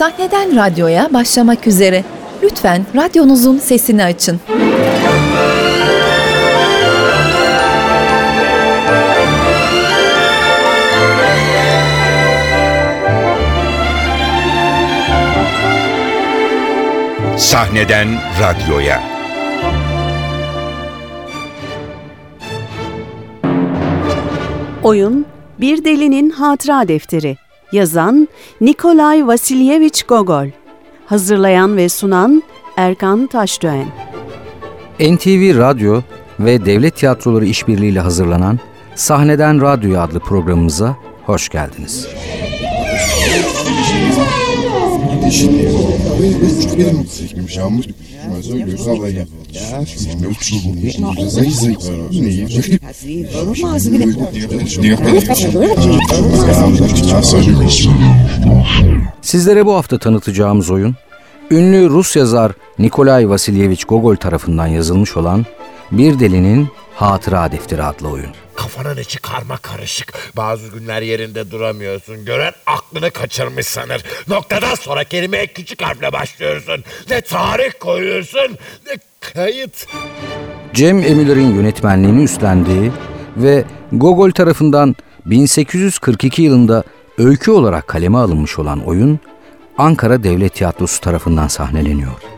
Sahneden radyoya başlamak üzere. Lütfen radyonuzun sesini açın. Sahneden radyoya. Oyun Bir Delinin Hatıra Defteri Yazan Nikolay Vasilyevich Gogol Hazırlayan ve sunan Erkan Taşdöğen NTV Radyo ve Devlet Tiyatroları işbirliğiyle hazırlanan Sahneden Radyoya adlı programımıza hoş geldiniz. Sizlere bu hafta tanıtacağımız oyun, ünlü Rus yazar Nikolay Vasilyevich Gogol tarafından yazılmış olan Bir Delinin Hatıra Defteri adlı oyun. Kafanın içi karma karışık. Bazı günler yerinde duramıyorsun. Gören aklını kaçırmış sanır. Noktadan sonra kelimeye küçük harfle başlıyorsun. Ne tarih koyuyorsun ne kayıt. Cem Emiller'in yönetmenliğini üstlendiği ve Gogol tarafından 1842 yılında öykü olarak kaleme alınmış olan oyun Ankara Devlet Tiyatrosu tarafından sahneleniyor.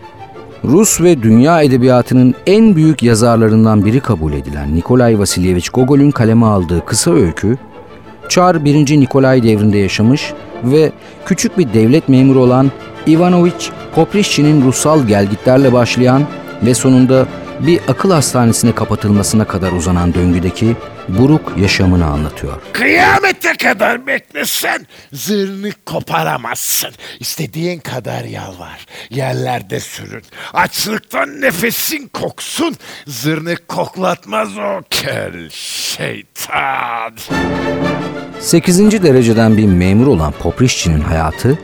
Rus ve dünya edebiyatının en büyük yazarlarından biri kabul edilen Nikolay Vasilyevich Gogol'ün kaleme aldığı kısa öykü, Çar 1. Nikolay devrinde yaşamış ve küçük bir devlet memuru olan Ivanovich Poprishchin'in ruhsal gelgitlerle başlayan ve sonunda bir akıl hastanesine kapatılmasına kadar uzanan döngüdeki buruk yaşamını anlatıyor. Kıyamete kadar beklesen zırnı koparamazsın. İstediğin kadar yalvar. Yerlerde sürün. Açlıktan nefesin koksun. Zırnı koklatmaz o kel şeytan. 8. dereceden bir memur olan Poprishchin'in hayatı,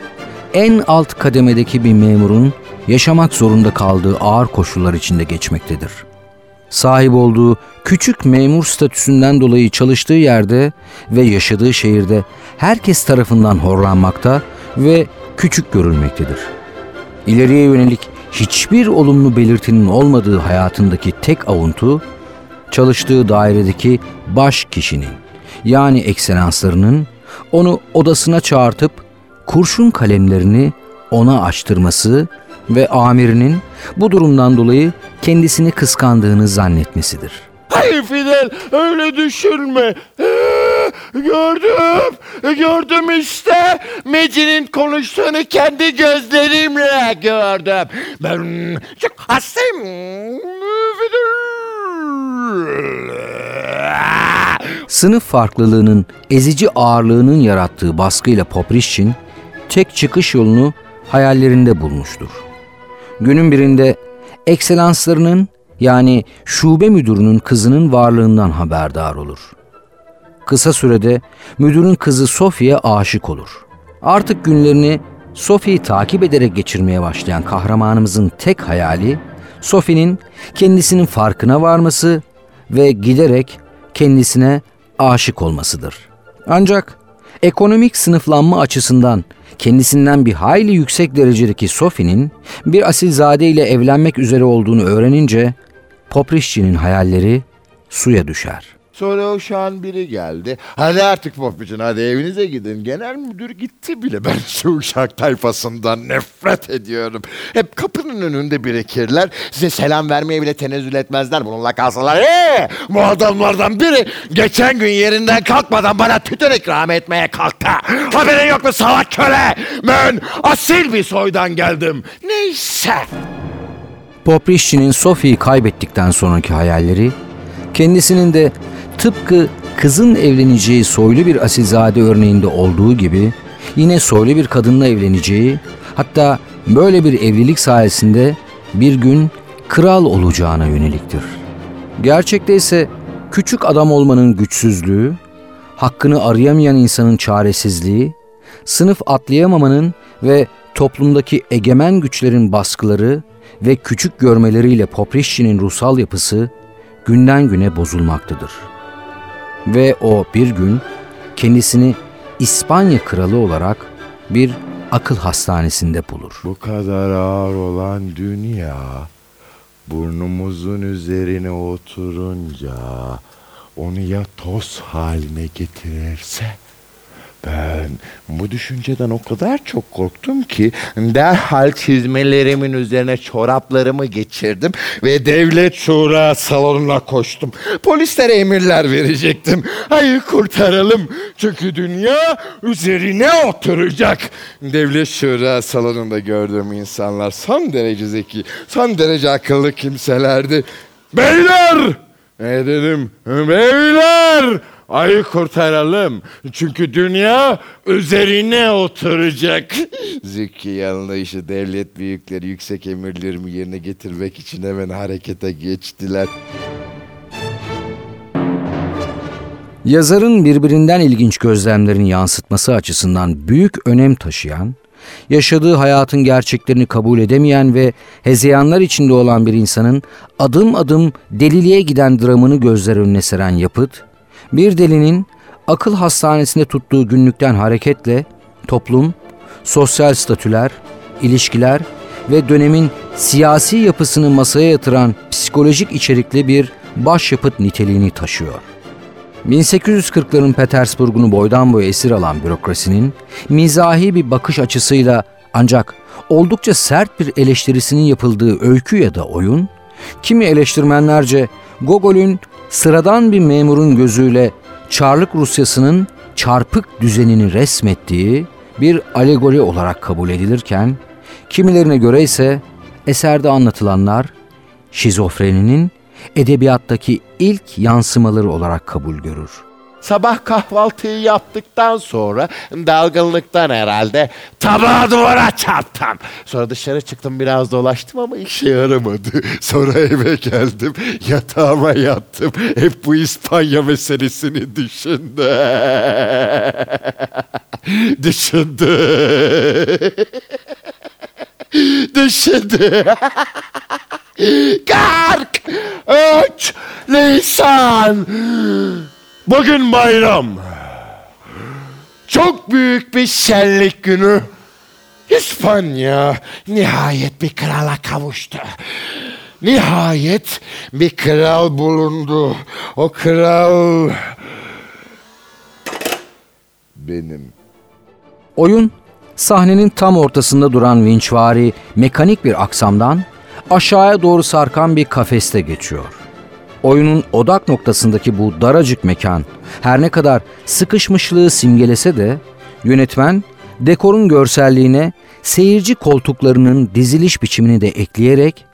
en alt kademedeki bir memurun yaşamak zorunda kaldığı ağır koşullar içinde geçmektedir. Sahip olduğu küçük memur statüsünden dolayı çalıştığı yerde ve yaşadığı şehirde herkes tarafından horlanmakta ve küçük görülmektedir. İleriye yönelik hiçbir olumlu belirtinin olmadığı hayatındaki tek avuntu, çalıştığı dairedeki baş kişinin yani ekselanslarının onu odasına çağırtıp kurşun kalemlerini ona açtırması ve amirinin bu durumdan dolayı kendisini kıskandığını zannetmesidir. Hayır Fidel öyle düşünme. Ee, gördüm. Gördüm işte. Meci'nin konuştuğunu kendi gözlerimle gördüm. Ben çok hastayım. Sınıf farklılığının ezici ağırlığının yarattığı baskıyla Poprishchin tek çıkış yolunu hayallerinde bulmuştur. Günün birinde ekselanslarının yani şube müdürünün kızının varlığından haberdar olur. Kısa sürede müdürün kızı Sophie'ye aşık olur. Artık günlerini Sophie'yi takip ederek geçirmeye başlayan kahramanımızın tek hayali Sophie'nin kendisinin farkına varması ve giderek kendisine aşık olmasıdır. Ancak ekonomik sınıflanma açısından kendisinden bir hayli yüksek derecedeki Sophie'nin bir asilzade ile evlenmek üzere olduğunu öğrenince Poprishchin'in hayalleri suya düşer. Sonra uşağın biri geldi. Hadi artık Popiçin hadi evinize gidin. Genel müdür gitti bile. Ben şu uşak tayfasından nefret ediyorum. Hep kapının önünde birikirler. Size selam vermeye bile tenezzül etmezler. Bununla kalsalar. Ee, bu adamlardan biri geçen gün yerinden kalkmadan bana tütün ikram etmeye kalktı. Haberin yok mu salak köle? Ben asil bir soydan geldim. Neyse. Poprishchin'in Sophie'yi kaybettikten sonraki hayalleri, kendisinin de tıpkı kızın evleneceği soylu bir asilzade örneğinde olduğu gibi yine soylu bir kadınla evleneceği, hatta böyle bir evlilik sayesinde bir gün kral olacağına yöneliktir. Gerçekte ise küçük adam olmanın güçsüzlüğü, hakkını arayamayan insanın çaresizliği, sınıf atlayamamanın ve toplumdaki egemen güçlerin baskıları ve küçük görmeleriyle Poprishchin'in ruhsal yapısı günden güne bozulmaktadır. Ve o bir gün kendisini İspanya kralı olarak bir akıl hastanesinde bulur. Bu kadar ağır olan dünya burnumuzun üzerine oturunca onu ya toz haline getirirse ben bu düşünceden o kadar çok korktum ki derhal çizmelerimin üzerine çoraplarımı geçirdim ve devlet şura salonuna koştum. Polislere emirler verecektim. Hayır kurtaralım çünkü dünya üzerine oturacak. Devlet şura salonunda gördüğüm insanlar son derece zeki, son derece akıllı kimselerdi. Beyler! Ne dedim? Beyler! Ayı kurtaralım. Çünkü dünya üzerine oturacak. Zeki anlayışı devlet büyükleri yüksek emirlerimi yerine getirmek için hemen harekete geçtiler. Yazarın birbirinden ilginç gözlemlerini yansıtması açısından büyük önem taşıyan, yaşadığı hayatın gerçeklerini kabul edemeyen ve hezeyanlar içinde olan bir insanın adım adım deliliğe giden dramını gözler önüne seren yapıt, bir delinin akıl hastanesinde tuttuğu günlükten hareketle toplum, sosyal statüler, ilişkiler ve dönemin siyasi yapısını masaya yatıran psikolojik içerikli bir başyapıt niteliğini taşıyor. 1840'ların Petersburg'unu boydan boya esir alan bürokrasinin mizahi bir bakış açısıyla ancak oldukça sert bir eleştirisinin yapıldığı öykü ya da oyun, kimi eleştirmenlerce Gogol'ün sıradan bir memurun gözüyle Çarlık Rusyası'nın çarpık düzenini resmettiği bir alegori olarak kabul edilirken, kimilerine göre ise eserde anlatılanlar şizofreninin edebiyattaki ilk yansımaları olarak kabul görür. Sabah kahvaltıyı yaptıktan sonra dalgınlıktan herhalde tabağı duvara çarptım. Sonra dışarı çıktım biraz dolaştım ama işe yaramadı. Sonra eve geldim yatağıma yattım. Hep bu İspanya meselesini düşündü. düşündü. düşündü. Kalk! Üç! Nisan! Bugün bayram. Çok büyük bir şenlik günü. İspanya nihayet bir krala kavuştu. Nihayet bir kral bulundu. O kral benim. Oyun sahnenin tam ortasında duran vinçvari mekanik bir aksamdan aşağıya doğru sarkan bir kafeste geçiyor. Oyunun odak noktasındaki bu daracık mekan her ne kadar sıkışmışlığı simgelese de yönetmen dekorun görselliğine seyirci koltuklarının diziliş biçimini de ekleyerek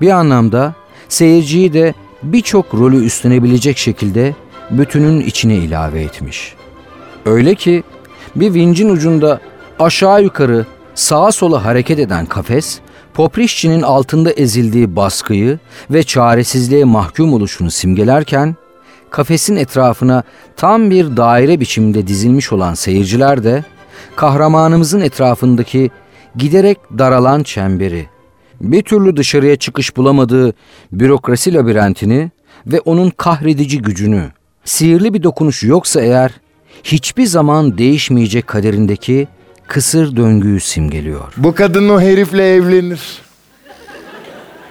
bir anlamda seyirciyi de birçok rolü üstlenebilecek şekilde bütünün içine ilave etmiş. Öyle ki bir vincin ucunda aşağı yukarı sağa sola hareket eden kafes Poprişçinin altında ezildiği baskıyı ve çaresizliğe mahkum oluşunu simgelerken, kafesin etrafına tam bir daire biçiminde dizilmiş olan seyirciler de, kahramanımızın etrafındaki giderek daralan çemberi, bir türlü dışarıya çıkış bulamadığı bürokrasi labirentini ve onun kahredici gücünü, sihirli bir dokunuş yoksa eğer, hiçbir zaman değişmeyecek kaderindeki kısır döngüyü simgeliyor. Bu kadın o herifle evlenir.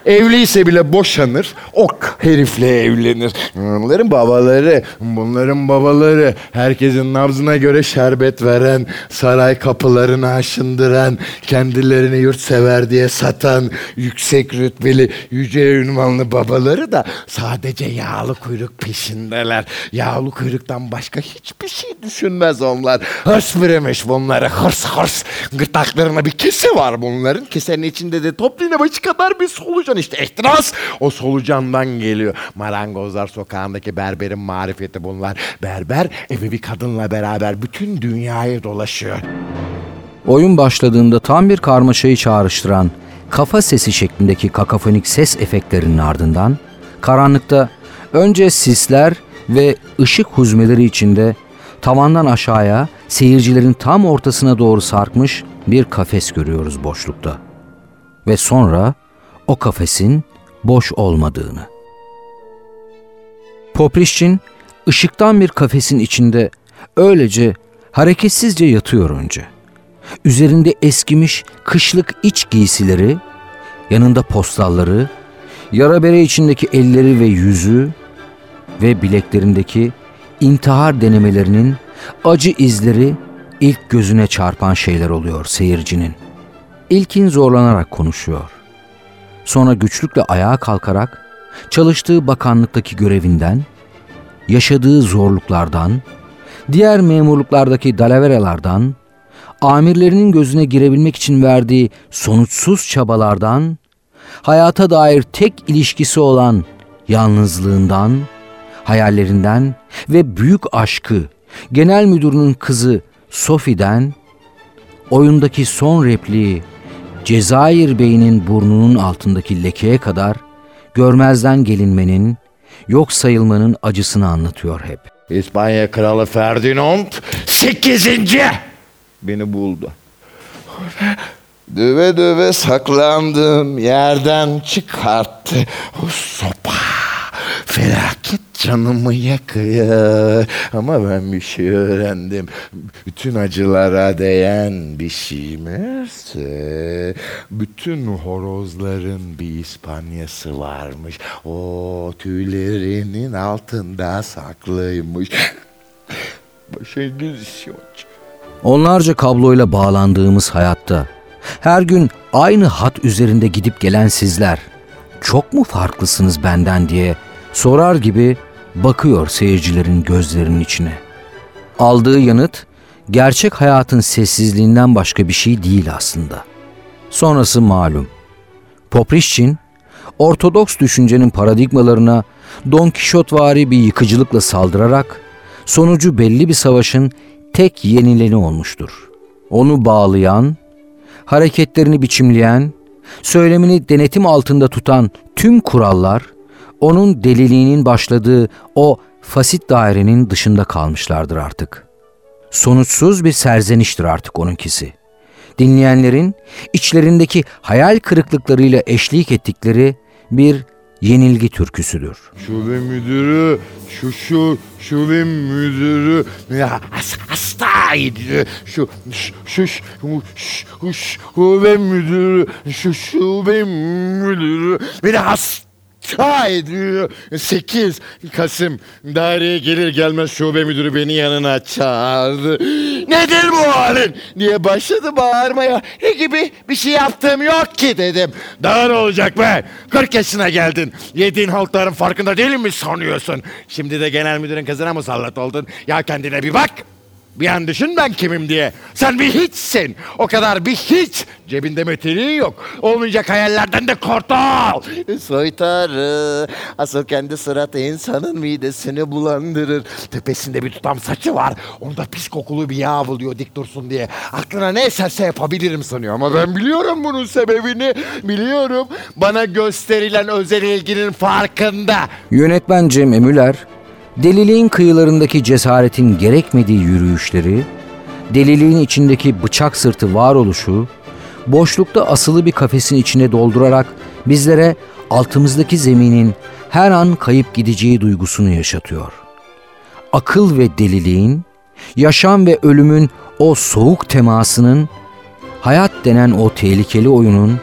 Evliyse bile boşanır. Ok herifle evlenir. Bunların babaları, bunların babaları herkesin nabzına göre şerbet veren, saray kapılarını aşındıran, kendilerini yurtsever diye satan, yüksek rütbeli, yüce ünvanlı babaları da sadece yağlı kuyruk peşindeler. Yağlı kuyruktan başka hiçbir şey düşünmez onlar. Hırs bürümüş bunları, hırs hırs. Gırtlaklarına bir kese var bunların. Kesenin içinde de top başı kadar bir solucan işte ihtiras o solucandan geliyor. Marangozlar sokağındaki berberin marifeti bunlar. Berber evi bir kadınla beraber bütün dünyayı dolaşıyor. Oyun başladığında tam bir karmaşayı çağrıştıran kafa sesi şeklindeki kakafonik ses efektlerinin ardından karanlıkta önce sisler ve ışık huzmeleri içinde tavandan aşağıya seyircilerin tam ortasına doğru sarkmış bir kafes görüyoruz boşlukta. Ve sonra o kafesin boş olmadığını. Poprişçin ışıktan bir kafesin içinde öylece hareketsizce yatıyor önce. üzerinde eskimiş kışlık iç giysileri, yanında postalları, yara bere içindeki elleri ve yüzü ve bileklerindeki intihar denemelerinin acı izleri ilk gözüne çarpan şeyler oluyor seyircinin. İlkin zorlanarak konuşuyor. Sonra güçlükle ayağa kalkarak çalıştığı bakanlıktaki görevinden, yaşadığı zorluklardan, diğer memurluklardaki dalaveralardan, amirlerinin gözüne girebilmek için verdiği sonuçsuz çabalardan, hayata dair tek ilişkisi olan yalnızlığından, hayallerinden ve büyük aşkı genel müdürünün kızı Sophie'den, oyundaki son repliği Cezayir Bey'inin burnunun altındaki lekeye kadar görmezden gelinmenin, yok sayılmanın acısını anlatıyor hep. İspanya Kralı Ferdinand 8. beni buldu. Döve döve saklandım yerden çıkarttı. O sopa felaket canımı yakıyor. Ama ben bir şey öğrendim. Bütün acılara değen bir şey meğerse bütün horozların bir İspanyası varmış. O tüylerinin altında saklıymış. İş yok. Onlarca kabloyla bağlandığımız hayatta her gün aynı hat üzerinde gidip gelen sizler çok mu farklısınız benden diye sorar gibi bakıyor seyircilerin gözlerinin içine. Aldığı yanıt gerçek hayatın sessizliğinden başka bir şey değil aslında. Sonrası malum. Poprişçin, Ortodoks düşüncenin paradigmalarına Don Kişotvari bir yıkıcılıkla saldırarak sonucu belli bir savaşın tek yenileni olmuştur. Onu bağlayan, hareketlerini biçimleyen, söylemini denetim altında tutan tüm kurallar onun deliliğinin başladığı o fasit dairenin dışında kalmışlardır artık. Sonuçsuz bir serzeniştir artık onunkisi. Dinleyenlerin içlerindeki hayal kırıklıklarıyla eşlik ettikleri bir yenilgi türküsüdür. Şube müdürü, şu şu şube müdürü ya has- hastaydı. Şu şu şu şube müdürü, şu şube müdürü beni hasta ediyor. 8 Kasım daireye gelir gelmez şube müdürü beni yanına çağırdı. Nedir bu halin diye başladı bağırmaya. Ne gibi bir şey yaptığım yok ki dedim. Daha ne olacak be? 40 yaşına geldin. Yediğin haltların farkında değil mi sanıyorsun? Şimdi de genel müdürün kızına musallat oldun. Ya kendine bir bak. Bir an düşün ben kimim diye. Sen bir hiçsin. O kadar bir hiç. Cebinde meteliğin yok. Olmayacak hayallerden de kurtul. Soytarı. Asıl kendi suratı insanın midesini bulandırır. Tepesinde bir tutam saçı var. Onda pis kokulu bir yağ buluyor dik dursun diye. Aklına ne eserse yapabilirim sanıyor. Ama ben biliyorum bunun sebebini. Biliyorum. Bana gösterilen özel ilginin farkında. Yönetmen Cem Emüler, deliliğin kıyılarındaki cesaretin gerekmediği yürüyüşleri, deliliğin içindeki bıçak sırtı varoluşu, boşlukta asılı bir kafesin içine doldurarak bizlere altımızdaki zeminin her an kayıp gideceği duygusunu yaşatıyor. Akıl ve deliliğin, yaşam ve ölümün o soğuk temasının, hayat denen o tehlikeli oyunun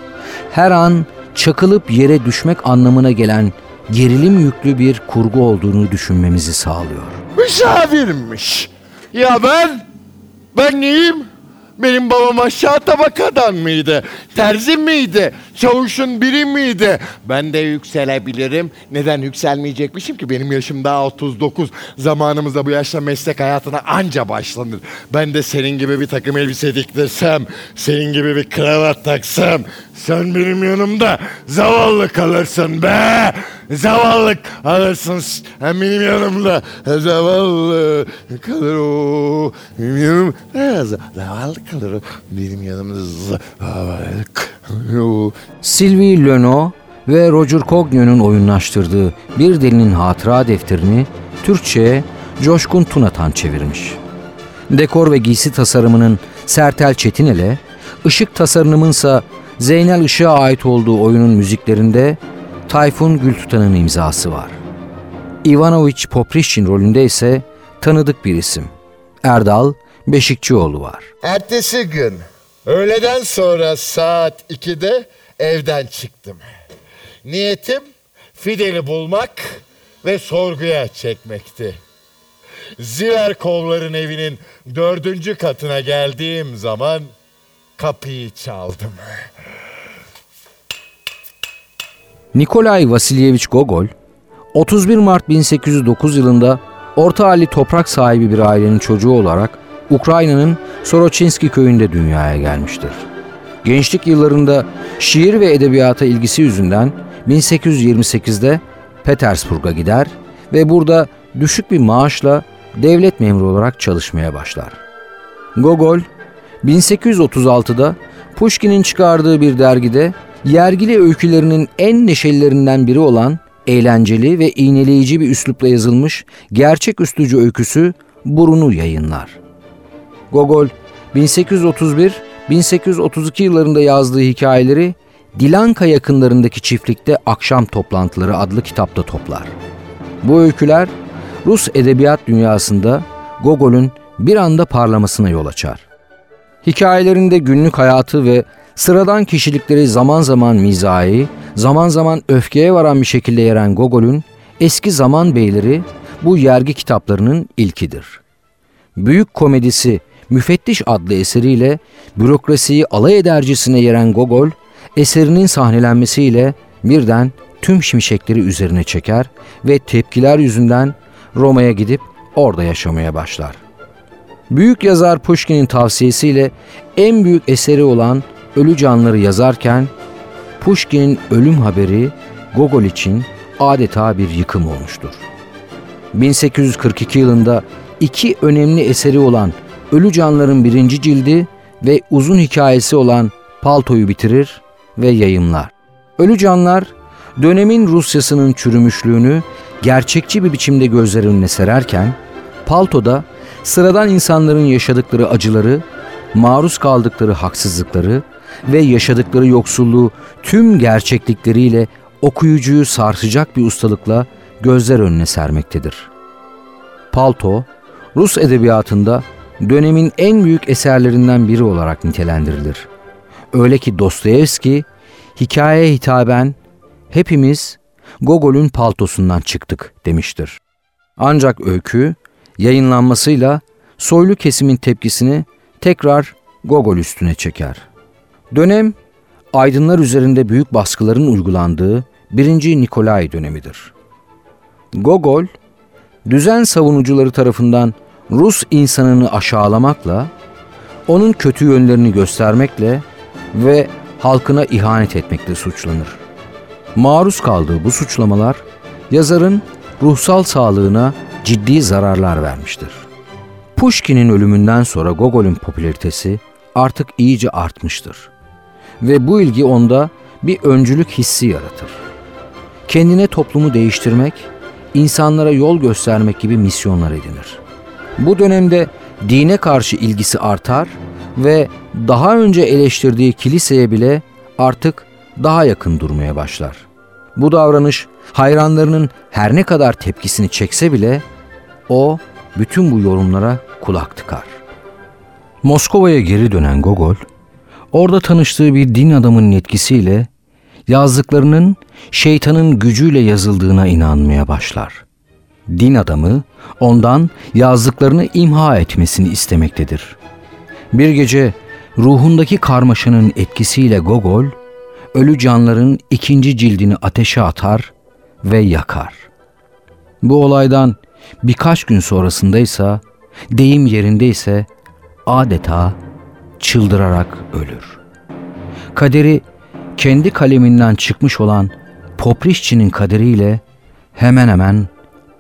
her an çakılıp yere düşmek anlamına gelen gerilim yüklü bir kurgu olduğunu düşünmemizi sağlıyor. Misafirmiş. Ya ben? Ben neyim? Benim babam aşağı tabakadan mıydı? Terzi miydi? Çavuşun biri miydi? Ben de yükselebilirim. Neden yükselmeyecekmişim ki? Benim yaşım daha 39. Zamanımızda bu yaşta meslek hayatına anca başlanır. Ben de senin gibi bir takım elbise diktirsem, senin gibi bir kravat taksam, sen benim yanımda zavallı kalırsın be! Zavallı kalırsın hem benim yanımda. Zavallı kalır o. Benim yanımda zavallı kalır benim yanımda zavallı kalır Sylvie Leno ve Roger Cognon'un oyunlaştırdığı Bir Delinin Hatıra Defterini Türkçe'ye Coşkun Tunatan çevirmiş. Dekor ve giysi tasarımının Sertel Çetinel'e, ışık tasarımınsa Zeynel Işık'a ait olduğu oyunun müziklerinde Tayfun Gültutan'ın imzası var. Ivanoviç Poprişçin rolünde ise tanıdık bir isim. Erdal Beşikçioğlu var. Ertesi gün Öğleden sonra saat 2'de evden çıktım. Niyetim Fidel'i bulmak ve sorguya çekmekti. Ziverkovların evinin dördüncü katına geldiğim zaman kapıyı çaldım. Nikolay Vasilyevich Gogol, 31 Mart 1809 yılında orta halli toprak sahibi bir ailenin çocuğu olarak Ukrayna'nın Sorochinski köyünde dünyaya gelmiştir. Gençlik yıllarında şiir ve edebiyata ilgisi yüzünden 1828'de Petersburg'a gider ve burada düşük bir maaşla devlet memuru olarak çalışmaya başlar. Gogol, 1836'da Pushkin'in çıkardığı bir dergide yergili öykülerinin en neşelilerinden biri olan eğlenceli ve iğneleyici bir üslupla yazılmış gerçek üstücü öyküsü Burun'u yayınlar. Gogol 1831-1832 yıllarında yazdığı hikayeleri Dilanka yakınlarındaki çiftlikte Akşam Toplantıları adlı kitapta toplar. Bu öyküler Rus edebiyat dünyasında Gogol'ün bir anda parlamasına yol açar. Hikayelerinde günlük hayatı ve sıradan kişilikleri zaman zaman mizahi, zaman zaman öfkeye varan bir şekilde yeren Gogol'ün eski zaman beyleri bu yergi kitaplarının ilkidir. Büyük komedisi Müfettiş adlı eseriyle bürokrasiyi alay edercesine yeren Gogol, eserinin sahnelenmesiyle birden tüm şimşekleri üzerine çeker ve tepkiler yüzünden Roma'ya gidip orada yaşamaya başlar. Büyük yazar Pushkin'in tavsiyesiyle en büyük eseri olan Ölü Canları yazarken Pushkin'in ölüm haberi Gogol için adeta bir yıkım olmuştur. 1842 yılında iki önemli eseri olan Ölü Canların birinci cildi ve uzun hikayesi olan Palto'yu bitirir ve yayımlar. Ölü Canlar dönemin Rusyasının çürümüşlüğünü gerçekçi bir biçimde gözler önüne sererken Palto'da sıradan insanların yaşadıkları acıları, maruz kaldıkları haksızlıkları ve yaşadıkları yoksulluğu tüm gerçeklikleriyle okuyucuyu sarsacak bir ustalıkla gözler önüne sermektedir. Palto, Rus edebiyatında dönemin en büyük eserlerinden biri olarak nitelendirilir. Öyle ki Dostoyevski hikayeye hitaben hepimiz Gogol'ün paltosundan çıktık demiştir. Ancak öykü yayınlanmasıyla soylu kesimin tepkisini tekrar Gogol üstüne çeker. Dönem aydınlar üzerinde büyük baskıların uygulandığı birinci Nikolay dönemidir. Gogol, düzen savunucuları tarafından Rus insanını aşağılamakla, onun kötü yönlerini göstermekle ve halkına ihanet etmekle suçlanır. Maruz kaldığı bu suçlamalar yazarın ruhsal sağlığına ciddi zararlar vermiştir. Pushkin'in ölümünden sonra Gogol'ün popülaritesi artık iyice artmıştır. Ve bu ilgi onda bir öncülük hissi yaratır. Kendine toplumu değiştirmek, insanlara yol göstermek gibi misyonlar edinir. Bu dönemde dine karşı ilgisi artar ve daha önce eleştirdiği kiliseye bile artık daha yakın durmaya başlar. Bu davranış hayranlarının her ne kadar tepkisini çekse bile o bütün bu yorumlara kulak tıkar. Moskova'ya geri dönen Gogol, orada tanıştığı bir din adamının etkisiyle yazdıklarının şeytanın gücüyle yazıldığına inanmaya başlar. Din adamı ondan yazdıklarını imha etmesini istemektedir. Bir gece ruhundaki karmaşanın etkisiyle Gogol, ölü canların ikinci cildini ateşe atar ve yakar. Bu olaydan birkaç gün sonrasındaysa, deyim yerindeyse adeta çıldırarak ölür. Kaderi kendi kaleminden çıkmış olan Poprişçi'nin kaderiyle hemen hemen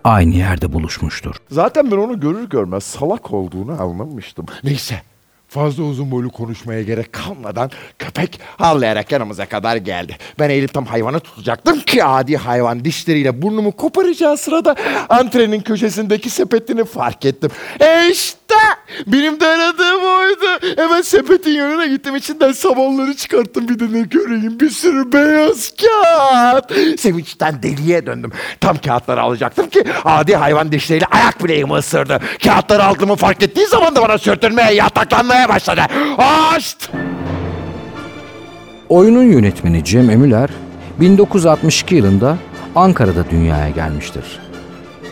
aynı yerde buluşmuştur. Zaten ben onu görür görmez salak olduğunu anlamıştım. Neyse Fazla uzun boylu konuşmaya gerek kalmadan köpek havlayarak yanımıza kadar geldi. Ben eğilip tam hayvanı tutacaktım ki adi hayvan dişleriyle burnumu koparacağı sırada antrenin köşesindeki sepetini fark ettim. E işte benim de aradığım oydu. Hemen sepetin yanına gittim içinden samanları çıkarttım bir de ne göreyim bir sürü beyaz kağıt. Sevinçten deliye döndüm. Tam kağıtları alacaktım ki adi hayvan dişleriyle ayak bileğimi ısırdı. Kağıtları aldığımı fark ettiği zaman da bana sürtünmeye yataklanmaya başladı. Aşt! Oyunun yönetmeni Cem Emüler 1962 yılında Ankara'da dünyaya gelmiştir.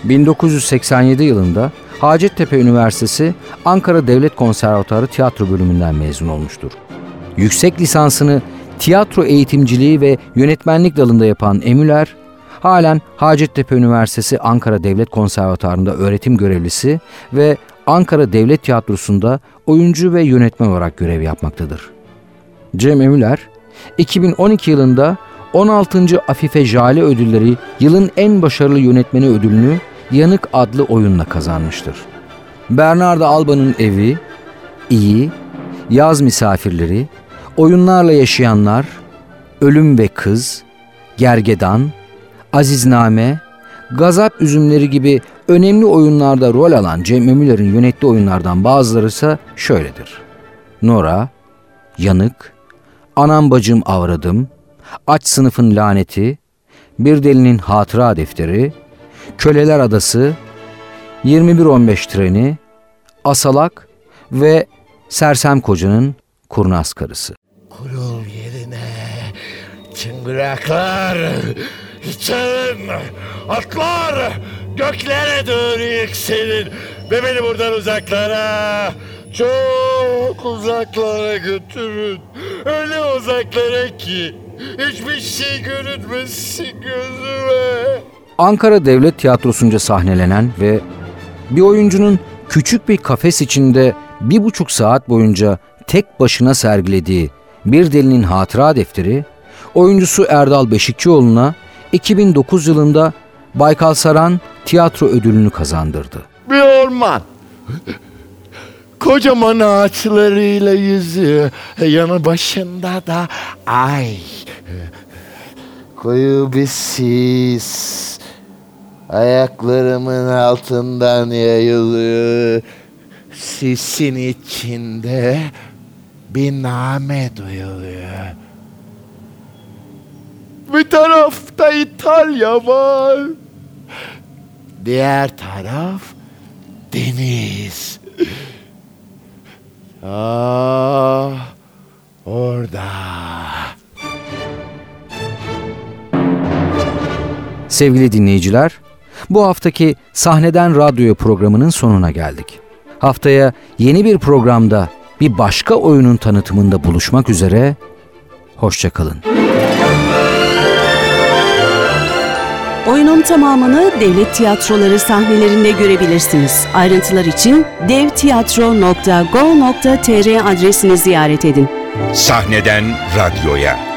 1987 yılında Hacettepe Üniversitesi Ankara Devlet Konservatuarı Tiyatro Bölümünden mezun olmuştur. Yüksek lisansını tiyatro eğitimciliği ve yönetmenlik dalında yapan Emüler, halen Hacettepe Üniversitesi Ankara Devlet Konservatuarı'nda öğretim görevlisi ve Ankara Devlet Tiyatrosu'nda oyuncu ve yönetmen olarak görev yapmaktadır. Cem Emüler, 2012 yılında 16. Afife Jale Ödülleri Yılın En Başarılı Yönetmeni ödülünü Yanık adlı oyunla kazanmıştır. Bernardo Alba'nın Evi, İyi, Yaz Misafirleri, Oyunlarla Yaşayanlar, Ölüm ve Kız, Gergedan, Azizname, Gazap Üzümleri gibi önemli oyunlarda rol alan Cem Emüler'in yönettiği oyunlardan bazıları ise şöyledir. Nora, Yanık, Anam Bacım Avradım, Aç Sınıfın Laneti, Bir Delinin Hatıra Defteri, Köleler Adası, 21-15 Treni, Asalak ve Sersem Koca'nın Kurnaz Karısı. Kurul yerine çıngıraklar, çalın, atlar, göklere doğru yükselin ve beni buradan uzaklara, çok uzaklara götürün. Öyle uzaklara ki hiçbir şey görünmesin gözüme. Ankara Devlet Tiyatrosu'nca sahnelenen ve bir oyuncunun küçük bir kafes içinde bir buçuk saat boyunca tek başına sergilediği Bir Delinin Hatıra Defteri, oyuncusu Erdal Beşikçioğlu'na 2009 yılında Baykal Saran Tiyatro Ödülünü kazandırdı. Bir orman. Kocaman ağaçlarıyla yüzü, yanı başında da ay. Koyu bir sis ayaklarımın altından yayılıyor. Sisin içinde bir name duyuluyor. Bir tarafta İtalya var. Diğer taraf deniz. Ah, orada. Sevgili dinleyiciler, bu haftaki Sahneden Radyoya programının sonuna geldik. Haftaya yeni bir programda bir başka oyunun tanıtımında buluşmak üzere, hoşçakalın. Oyunun tamamını devlet tiyatroları sahnelerinde görebilirsiniz. Ayrıntılar için devtiyatro.go.tr adresini ziyaret edin. Sahneden radyoya.